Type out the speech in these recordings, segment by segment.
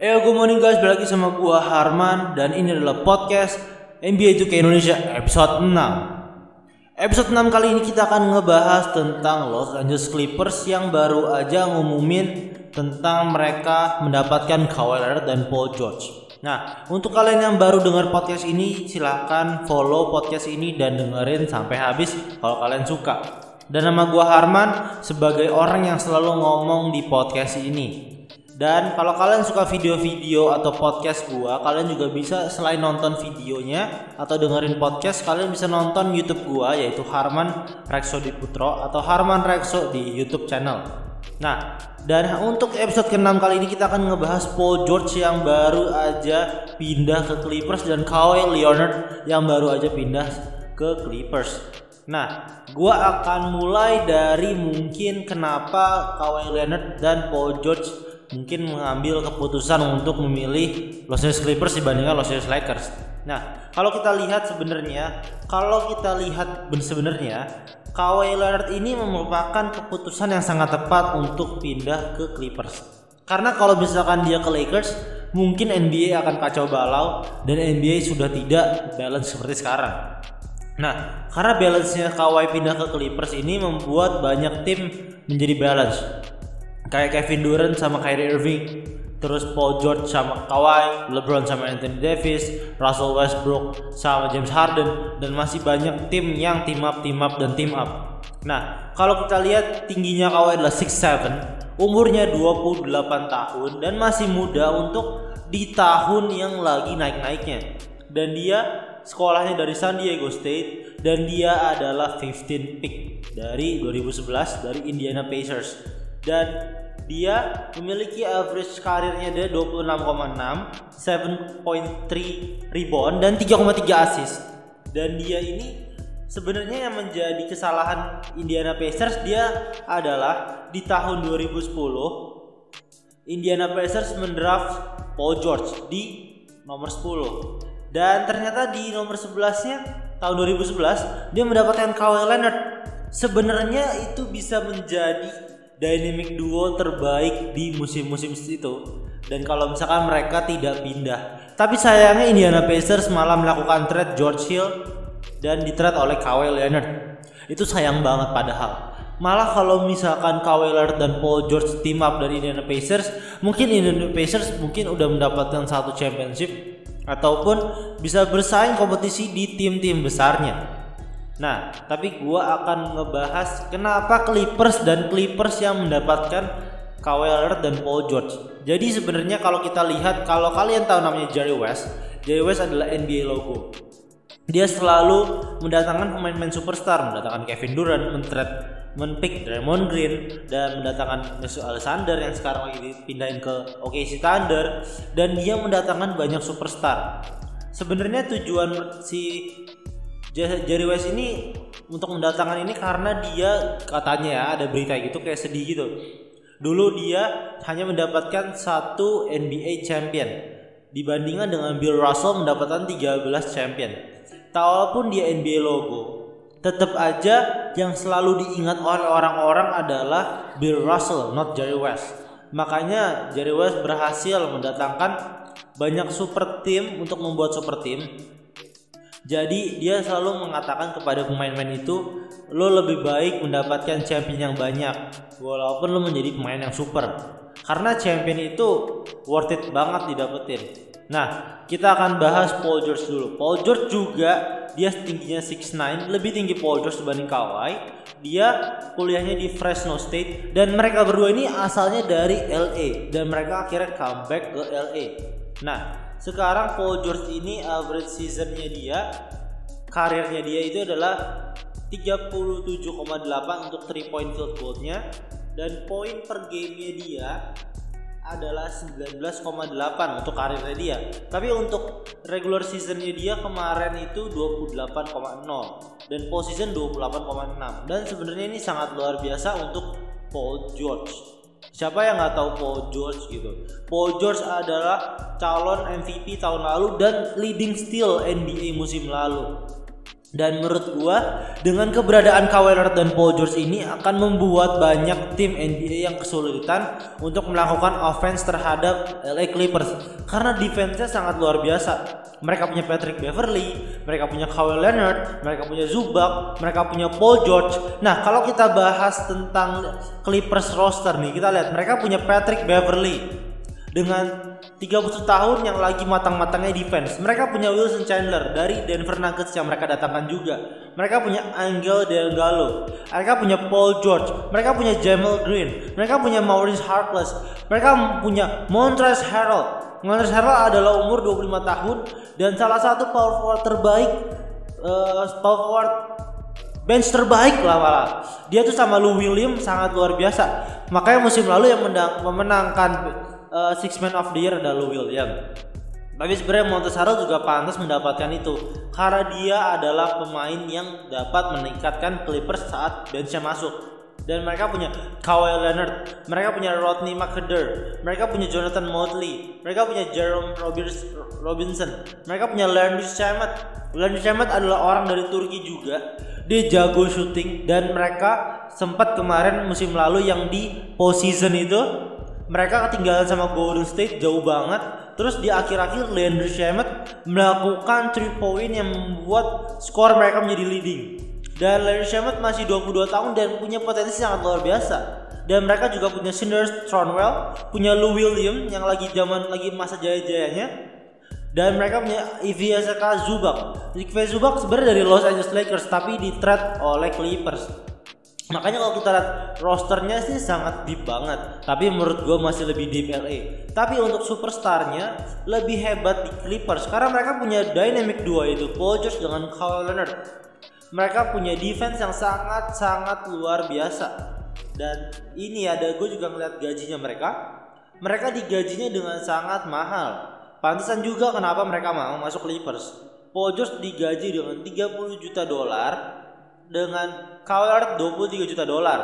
Eh, good morning guys, balik lagi sama gua Harman dan ini adalah podcast NBA 2K Indonesia episode 6. Episode 6 kali ini kita akan ngebahas tentang Los Angeles Clippers yang baru aja ngumumin tentang mereka mendapatkan Kawhi Leonard dan Paul George. Nah, untuk kalian yang baru dengar podcast ini, silahkan follow podcast ini dan dengerin sampai habis kalau kalian suka. Dan nama gua Harman sebagai orang yang selalu ngomong di podcast ini. Dan kalau kalian suka video-video atau podcast gua, kalian juga bisa selain nonton videonya atau dengerin podcast, kalian bisa nonton YouTube gua yaitu Harman Rekso Diputro atau Harman Rekso di YouTube channel. Nah, dan untuk episode ke-6 kali ini kita akan ngebahas Paul George yang baru aja pindah ke Clippers dan Kawhi Leonard yang baru aja pindah ke Clippers. Nah, gua akan mulai dari mungkin kenapa Kawhi Leonard dan Paul George mungkin mengambil keputusan untuk memilih Los Angeles Clippers dibandingkan Los Angeles Lakers. Nah, kalau kita lihat sebenarnya, kalau kita lihat sebenarnya Kawhi Leonard ini merupakan keputusan yang sangat tepat untuk pindah ke Clippers. Karena kalau misalkan dia ke Lakers, mungkin NBA akan kacau balau dan NBA sudah tidak balance seperti sekarang. Nah, karena balance-nya Kawhi pindah ke Clippers ini membuat banyak tim menjadi balance kayak Kevin Durant sama Kyrie Irving terus Paul George sama Kawhi, LeBron sama Anthony Davis, Russell Westbrook sama James Harden dan masih banyak tim yang team up, team up dan team up. Nah, kalau kita lihat tingginya Kawhi adalah 6'7, umurnya 28 tahun dan masih muda untuk di tahun yang lagi naik-naiknya. Dan dia sekolahnya dari San Diego State dan dia adalah 15 pick dari 2011 dari Indiana Pacers. Dan dia memiliki average karirnya dia 26,6, 7.3 rebound dan 3,3 assist. Dan dia ini sebenarnya yang menjadi kesalahan Indiana Pacers dia adalah di tahun 2010 Indiana Pacers mendraft Paul George di nomor 10 dan ternyata di nomor 11-nya tahun 2011 dia mendapatkan Kawhi Leonard sebenarnya itu bisa menjadi dynamic duo terbaik di musim-musim itu. Dan kalau misalkan mereka tidak pindah. Tapi sayangnya Indiana Pacers malah melakukan trade George Hill dan di trade oleh Kawhi Leonard. Itu sayang banget padahal. Malah kalau misalkan Kawhi Leonard dan Paul George team up dari Indiana Pacers mungkin Indiana Pacers mungkin udah mendapatkan satu championship ataupun bisa bersaing kompetisi di tim-tim besarnya Nah, tapi gua akan ngebahas kenapa Clippers dan Clippers yang mendapatkan Kawhi Leonard dan Paul George. Jadi sebenarnya kalau kita lihat kalau kalian tahu namanya Jerry West, Jerry West adalah NBA logo. Dia selalu mendatangkan pemain-pemain superstar, mendatangkan Kevin Durant, mentret, menpick Draymond Green dan mendatangkan Mesut Alexander yang sekarang lagi dipindahin ke OKC Thunder dan dia mendatangkan banyak superstar. Sebenarnya tujuan si Jerry West ini untuk mendatangkan ini karena dia katanya ya ada berita gitu kayak sedih gitu. Dulu dia hanya mendapatkan satu NBA champion dibandingkan dengan Bill Russell mendapatkan 13 champion. Walaupun dia NBA logo, tetap aja yang selalu diingat oleh orang-orang adalah Bill Russell, not Jerry West. Makanya Jerry West berhasil mendatangkan banyak super team untuk membuat super team jadi dia selalu mengatakan kepada pemain-pemain itu lo lebih baik mendapatkan champion yang banyak walaupun lo menjadi pemain yang super. Karena champion itu worth it banget didapetin. Nah, kita akan bahas Paul George dulu. Paul George juga dia tingginya 6'9, lebih tinggi Paul George dibanding Kawhi. Dia kuliahnya di Fresno State dan mereka berdua ini asalnya dari LA dan mereka akhirnya comeback ke LA. Nah, sekarang Paul George ini average seasonnya dia karirnya dia itu adalah 37,8 untuk 3 point field goalnya dan poin per gamenya dia adalah 19,8 untuk karirnya dia. Tapi untuk regular seasonnya dia kemarin itu 28,0 dan position 28,6 dan sebenarnya ini sangat luar biasa untuk Paul George. Siapa yang nggak tahu Paul George gitu? Paul George adalah calon MVP tahun lalu dan leading steal NBA musim lalu. Dan menurut gua dengan keberadaan Kawhi Leonard dan Paul George ini akan membuat banyak tim NBA yang kesulitan untuk melakukan offense terhadap LA Clippers karena defense-nya sangat luar biasa. Mereka punya Patrick Beverly, mereka punya Kawhi Leonard, mereka punya Zubac, mereka punya Paul George. Nah, kalau kita bahas tentang Clippers roster nih, kita lihat mereka punya Patrick Beverly, dengan 31 tahun yang lagi matang-matangnya defense. Mereka punya Wilson Chandler dari Denver Nuggets yang mereka datangkan juga. Mereka punya Angel Delgado. Mereka punya Paul George. Mereka punya Jamal Green. Mereka punya Maurice Harkless. Mereka punya Montrezl Harrell. Montrezl Harrell adalah umur 25 tahun dan salah satu power forward terbaik uh, power forward bench terbaik lah malah. Dia tuh sama Lou Williams sangat luar biasa. Makanya musim lalu yang memenangkan uh, Six Man of the Year adalah Lou Williams. Tapi sebenarnya Montes Harrell juga pantas mendapatkan itu karena dia adalah pemain yang dapat meningkatkan Clippers saat benchnya masuk. Dan mereka punya Kawhi Leonard, mereka punya Rodney McHeder, mereka punya Jonathan Motley, mereka punya Jerome Robinson, mereka punya Landry Shamet. Landry Shamet adalah orang dari Turki juga. Dia jago shooting dan mereka sempat kemarin musim lalu yang di postseason itu mereka ketinggalan sama Golden State jauh banget. Terus di akhir-akhir Landry Shamet melakukan 3 point yang membuat skor mereka menjadi leading. Dan Landry Shamet masih 22 tahun dan punya potensi sangat luar biasa. Dan mereka juga punya Cinder Tronwell, punya Lou William yang lagi zaman lagi masa jaya-jayanya. Dan mereka punya Ivica Zubac. Ivica Zubac sebenarnya dari Los Angeles Lakers tapi di trade oleh Clippers Makanya kalau kita lihat rosternya sih sangat deep banget. Tapi menurut gue masih lebih deep LA. Tapi untuk superstarnya lebih hebat di Clippers karena mereka punya dynamic dua itu Paul George dengan Kawhi Leonard. Mereka punya defense yang sangat-sangat luar biasa. Dan ini ada gue juga ngeliat gajinya mereka. Mereka digajinya dengan sangat mahal. Pantesan juga kenapa mereka mau masuk Clippers. Paul George digaji dengan 30 juta dolar dengan Kawhi 23 juta dolar.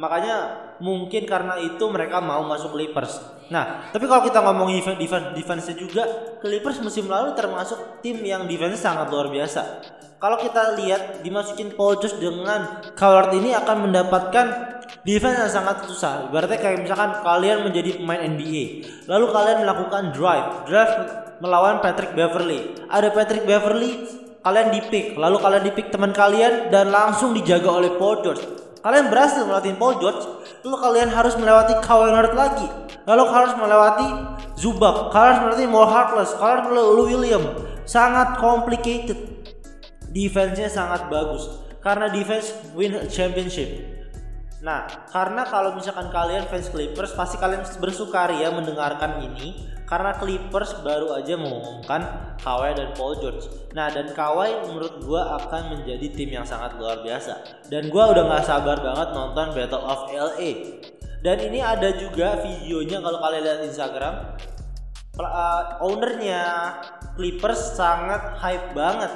Makanya mungkin karena itu mereka mau masuk Clippers. Nah, tapi kalau kita ngomong defense defense, defense juga, Clippers musim lalu termasuk tim yang defense sangat luar biasa. Kalau kita lihat dimasukin Paul George dengan Kawhi ini akan mendapatkan defense yang sangat susah. Berarti kayak misalkan kalian menjadi pemain NBA, lalu kalian melakukan drive, drive melawan Patrick Beverly. Ada Patrick Beverly kalian di pick, lalu kalian di pick teman kalian dan langsung dijaga oleh Paul George. Kalian berhasil melewati Paul George, lalu kalian harus melewati Kawhi Leonard lagi. Lalu kalian harus melewati Zubac, kalian harus melewati Mo Harkless, kalian harus melewati William. Sangat complicated. Defense-nya sangat bagus karena defense win championship. Nah, karena kalau misalkan kalian fans Clippers pasti kalian bersukaria mendengarkan ini karena Clippers baru aja mengumumkan Kawhi dan Paul George. Nah, dan Kawhi menurut gua akan menjadi tim yang sangat luar biasa. Dan gua udah nggak sabar banget nonton Battle of LA. Dan ini ada juga videonya kalau kalian lihat Instagram. Uh, ownernya Clippers sangat hype banget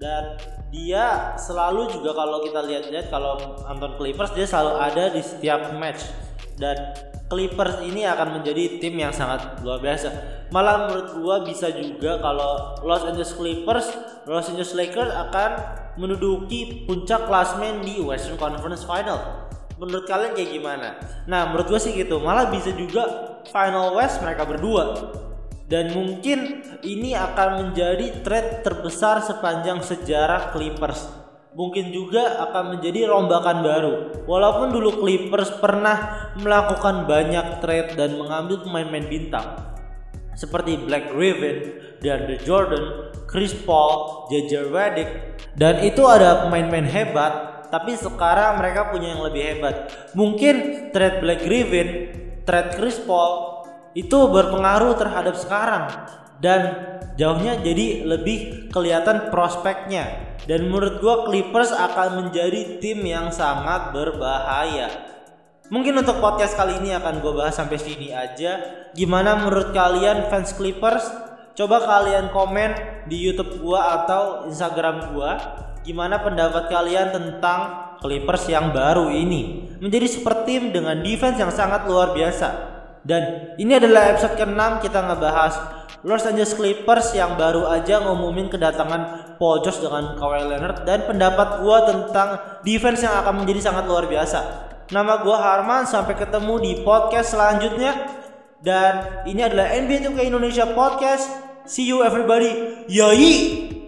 dan dia selalu juga kalau kita lihat-lihat kalau nonton Clippers dia selalu ada di setiap match dan Clippers ini akan menjadi tim yang sangat luar biasa. Malah menurut gua bisa juga kalau Los Angeles Clippers, Los Angeles Lakers akan menduduki puncak klasmen di Western Conference Final. Menurut kalian kayak gimana? Nah, menurut gua sih gitu. Malah bisa juga Final West mereka berdua dan mungkin ini akan menjadi trade terbesar sepanjang sejarah Clippers. Mungkin juga akan menjadi rombakan baru. Walaupun dulu Clippers pernah melakukan banyak trade dan mengambil pemain-pemain bintang seperti Black Griffin, DeAndre Jordan, Chris Paul, JJ Redick dan itu ada pemain-pemain hebat tapi sekarang mereka punya yang lebih hebat. Mungkin trade Black Griffin, trade Chris Paul itu berpengaruh terhadap sekarang dan jauhnya jadi lebih kelihatan prospeknya. Dan menurut gua Clippers akan menjadi tim yang sangat berbahaya. Mungkin untuk podcast kali ini akan gue bahas sampai sini aja. Gimana menurut kalian fans Clippers? Coba kalian komen di YouTube gua atau Instagram gua. Gimana pendapat kalian tentang Clippers yang baru ini? Menjadi super tim dengan defense yang sangat luar biasa. Dan ini adalah episode ke-6 kita ngebahas Los Angeles Clippers yang baru aja ngumumin kedatangan Paul George dengan Kawhi Leonard dan pendapat gua tentang defense yang akan menjadi sangat luar biasa. Nama gua Harman, sampai ketemu di podcast selanjutnya. Dan ini adalah NBA 2K Indonesia Podcast. See you everybody. Yoi!